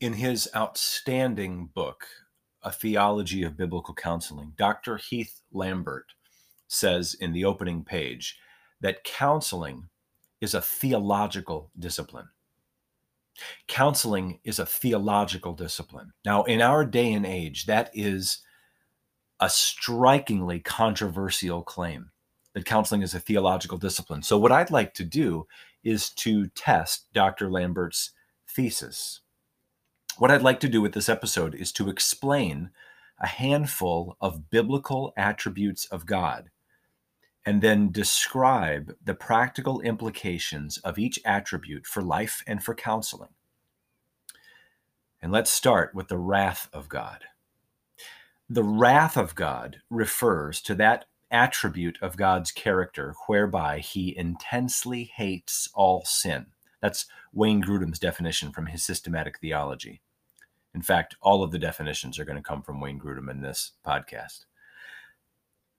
In his outstanding book, A Theology of Biblical Counseling, Dr. Heath Lambert says in the opening page that counseling is a theological discipline. Counseling is a theological discipline. Now, in our day and age, that is a strikingly controversial claim that counseling is a theological discipline. So, what I'd like to do is to test Dr. Lambert's thesis. What I'd like to do with this episode is to explain a handful of biblical attributes of God and then describe the practical implications of each attribute for life and for counseling. And let's start with the wrath of God. The wrath of God refers to that attribute of God's character whereby he intensely hates all sin. That's Wayne Grudem's definition from his systematic theology. In fact, all of the definitions are going to come from Wayne Grudem in this podcast.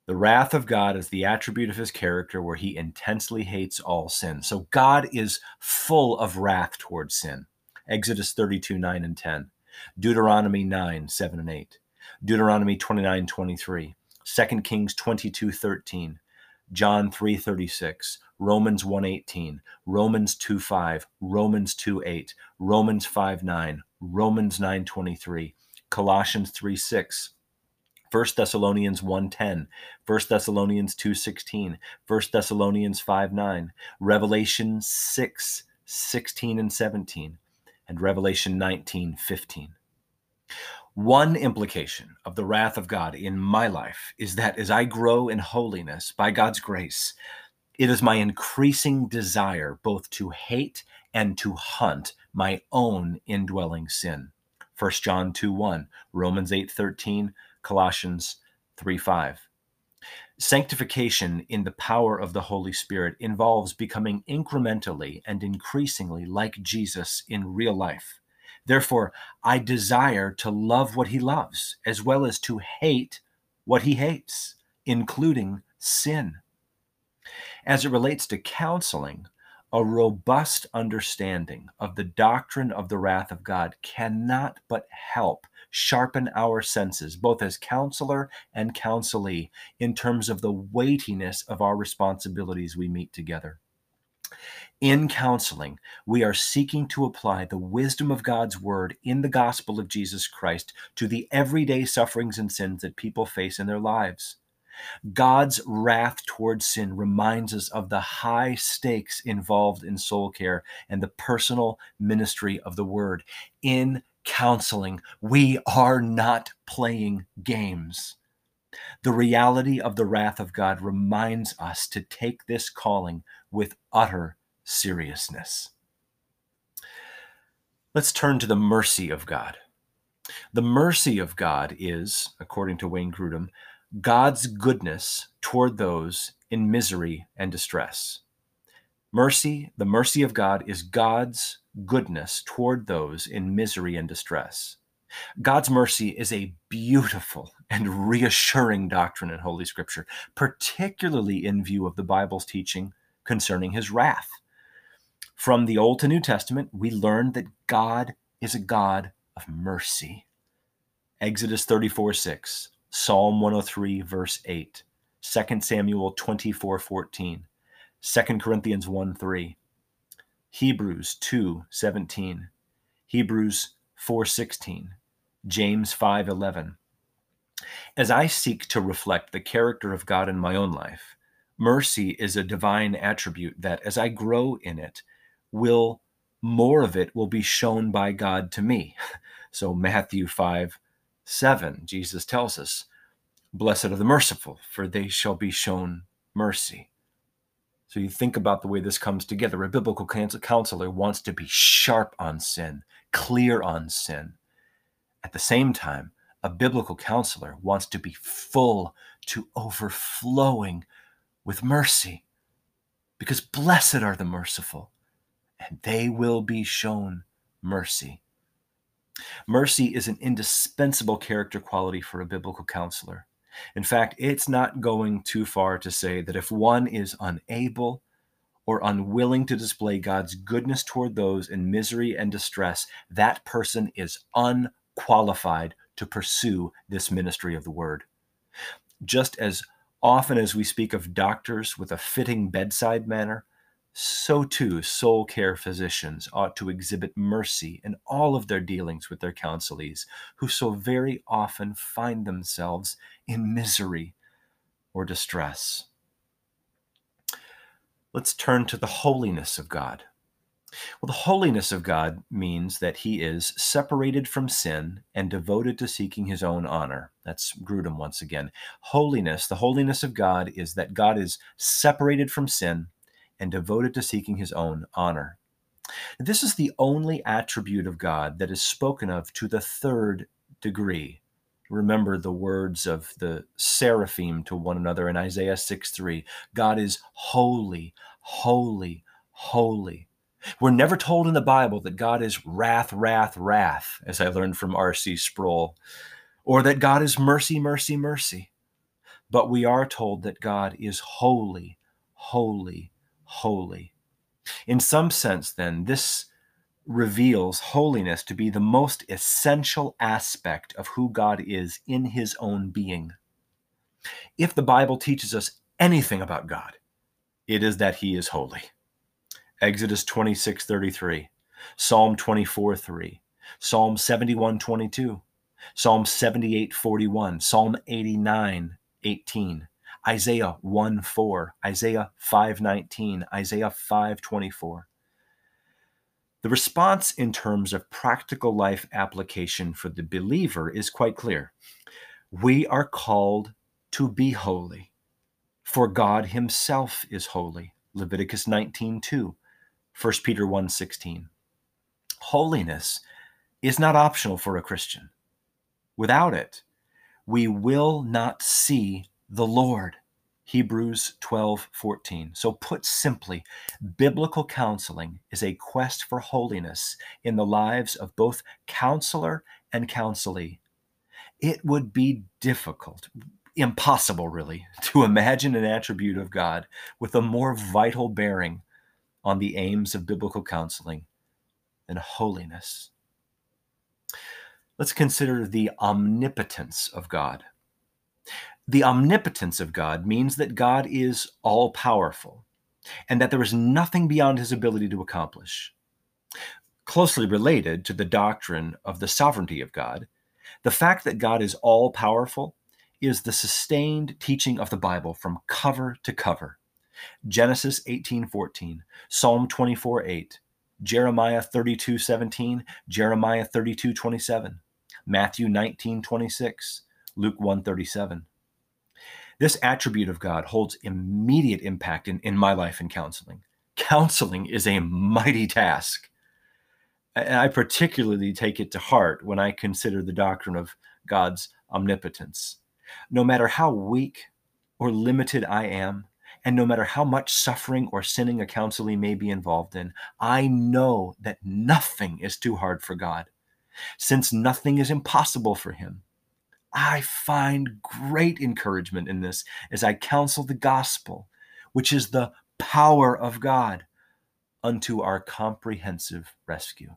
The wrath of God is the attribute of his character where he intensely hates all sin. So God is full of wrath towards sin. Exodus 32, 9 and 10. Deuteronomy 9, 7 and 8. Deuteronomy 29, 23. 2 Kings 22, 13. John 3, 36. Romans 1, 18. Romans 2, 5. Romans 2, 8. Romans 5, 9. Romans 9, 23. Colossians 3, 6. 1 Thessalonians 1:10, 1 Thessalonians 2:16, 1 Thessalonians 5:9, Revelation 6, 16 and 17, and Revelation 19:15. One implication of the wrath of God in my life is that as I grow in holiness by God's grace, it is my increasing desire both to hate and to hunt my own indwelling sin. 1 John 2 1, Romans 8 13, Colossians 3 5. Sanctification in the power of the Holy Spirit involves becoming incrementally and increasingly like Jesus in real life. Therefore, I desire to love what he loves, as well as to hate what he hates, including sin. As it relates to counseling, a robust understanding of the doctrine of the wrath of God cannot but help sharpen our senses, both as counselor and counselee, in terms of the weightiness of our responsibilities we meet together. In counseling, we are seeking to apply the wisdom of God's word in the gospel of Jesus Christ to the everyday sufferings and sins that people face in their lives. God's wrath towards sin reminds us of the high stakes involved in soul care and the personal ministry of the word. In counseling, we are not playing games. The reality of the wrath of God reminds us to take this calling with utter seriousness. Let's turn to the mercy of God. The mercy of God is, according to Wayne Grudem, God's goodness toward those in misery and distress. Mercy, the mercy of God, is God's goodness toward those in misery and distress. God's mercy is a beautiful and reassuring doctrine in Holy Scripture, particularly in view of the Bible's teaching concerning his wrath. From the Old to New Testament, we learn that God is a God of mercy. Exodus 34 6, Psalm 103, verse 8, 2 Samuel 24 14, 2 Corinthians 1 3, Hebrews 2 17, Hebrews 4 16, James 5 11. As I seek to reflect the character of God in my own life, mercy is a divine attribute that, as I grow in it, will more of it will be shown by God to me. So, Matthew 5 7, Jesus tells us, Blessed are the merciful, for they shall be shown mercy. So you think about the way this comes together. A biblical counselor wants to be sharp on sin, clear on sin. At the same time, a biblical counselor wants to be full to overflowing with mercy. Because blessed are the merciful, and they will be shown mercy. Mercy is an indispensable character quality for a biblical counselor. In fact, it's not going too far to say that if one is unable or unwilling to display God's goodness toward those in misery and distress, that person is unqualified to pursue this ministry of the word. Just as often as we speak of doctors with a fitting bedside manner, so too soul care physicians ought to exhibit mercy in all of their dealings with their counselees, who so very often find themselves in misery or distress. Let's turn to the holiness of God. Well, the holiness of God means that he is separated from sin and devoted to seeking his own honor. That's Grudem once again. Holiness, the holiness of God is that God is separated from sin and devoted to seeking his own honor. This is the only attribute of God that is spoken of to the third degree. Remember the words of the seraphim to one another in Isaiah 6 3. God is holy, holy, holy. We're never told in the Bible that God is wrath, wrath, wrath, as I learned from R.C. Sproul, or that God is mercy, mercy, mercy. But we are told that God is holy, holy, holy. In some sense, then, this reveals holiness to be the most essential aspect of who God is in his own being. If the Bible teaches us anything about God, it is that he is holy. Exodus 26 33, Psalm 24 3, Psalm 71 22, Psalm 78 41, Psalm 89 18, Isaiah 1 4, Isaiah 5 19, Isaiah 5 24. The response in terms of practical life application for the believer is quite clear. We are called to be holy, for God himself is holy. Leviticus 19:2, 1 Peter 1:16. Holiness is not optional for a Christian. Without it, we will not see the Lord. Hebrews 12, 14. So, put simply, biblical counseling is a quest for holiness in the lives of both counselor and counselee. It would be difficult, impossible really, to imagine an attribute of God with a more vital bearing on the aims of biblical counseling than holiness. Let's consider the omnipotence of God. The omnipotence of God means that God is all powerful and that there is nothing beyond his ability to accomplish. Closely related to the doctrine of the sovereignty of God, the fact that God is all powerful is the sustained teaching of the Bible from cover to cover. Genesis 18:14, Psalm 24:8, Jeremiah 32:17, Jeremiah 32:27, Matthew 19:26, Luke 1:37. This attribute of God holds immediate impact in, in my life in counseling. Counseling is a mighty task. And I particularly take it to heart when I consider the doctrine of God's omnipotence. No matter how weak or limited I am, and no matter how much suffering or sinning a counselee may be involved in, I know that nothing is too hard for God, since nothing is impossible for Him. I find great encouragement in this as I counsel the gospel, which is the power of God unto our comprehensive rescue.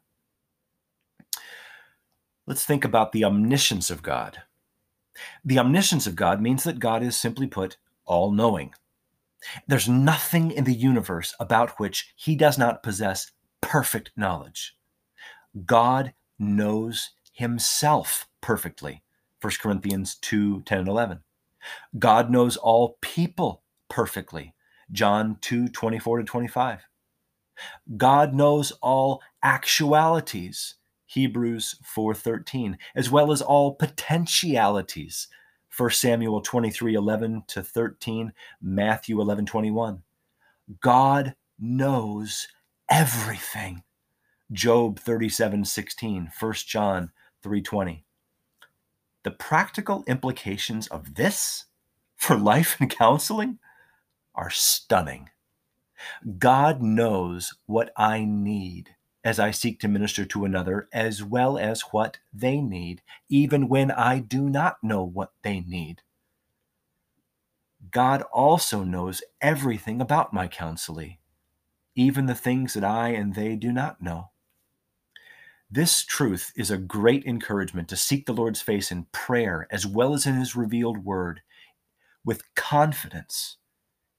Let's think about the omniscience of God. The omniscience of God means that God is simply put all knowing. There's nothing in the universe about which he does not possess perfect knowledge. God knows himself perfectly. 1 Corinthians 2 10 and 11. God knows all people perfectly. John 2 24 to 25. God knows all actualities. Hebrews 4:13, as well as all potentialities. 1 Samuel 23 11 to 13, Matthew 11 21. God knows everything. Job 37 16, 1 John 3 20. The practical implications of this for life and counseling are stunning. God knows what I need as I seek to minister to another, as well as what they need, even when I do not know what they need. God also knows everything about my counselee. even the things that I and they do not know. This truth is a great encouragement to seek the Lord's face in prayer as well as in his revealed word with confidence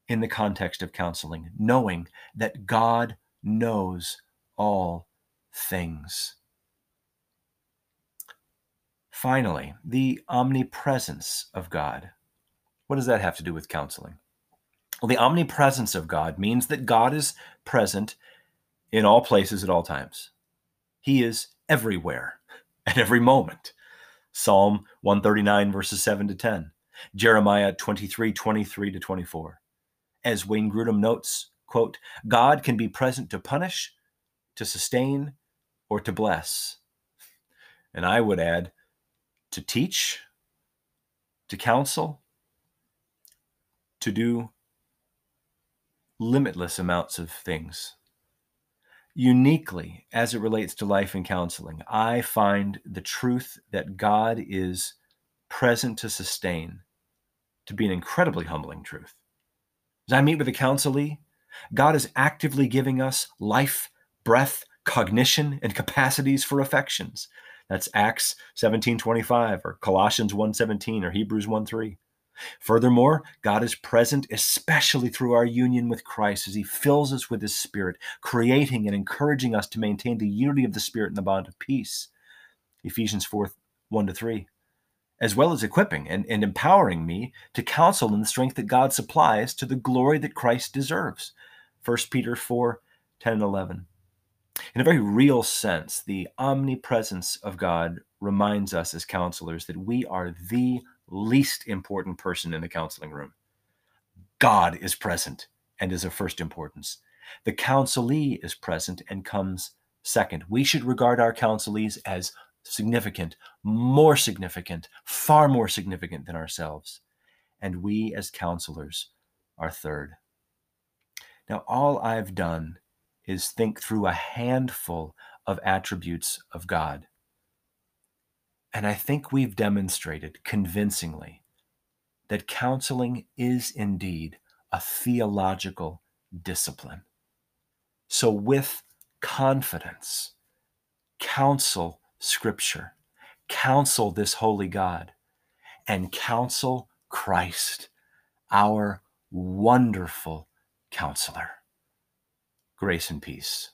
in the context of counseling, knowing that God knows all things. Finally, the omnipresence of God. What does that have to do with counseling? Well, the omnipresence of God means that God is present in all places at all times. He is everywhere at every moment. Psalm 139, verses 7 to 10. Jeremiah 23, 23 to 24. As Wayne Grudem notes, quote, God can be present to punish, to sustain, or to bless. And I would add, to teach, to counsel, to do limitless amounts of things. Uniquely, as it relates to life and counseling, I find the truth that God is present to sustain to be an incredibly humbling truth. As I meet with a counselee, God is actively giving us life, breath, cognition, and capacities for affections. That's Acts 17:25 or Colossians 1:17 or Hebrews 1:3. Furthermore, God is present especially through our union with Christ as he fills us with his spirit, creating and encouraging us to maintain the unity of the spirit in the bond of peace. Ephesians 4 1 to 3. As well as equipping and, and empowering me to counsel in the strength that God supplies to the glory that Christ deserves. 1 Peter 4 10 and 11. In a very real sense, the omnipresence of God reminds us as counselors that we are the least important person in the counseling room. God is present and is of first importance. The counselee is present and comes second. We should regard our counselees as significant, more significant, far more significant than ourselves. And we as counselors are third. Now, all I've done is think through a handful of attributes of God. And I think we've demonstrated convincingly that counseling is indeed a theological discipline. So, with confidence, counsel Scripture, counsel this holy God, and counsel Christ, our wonderful counselor. Grace and peace.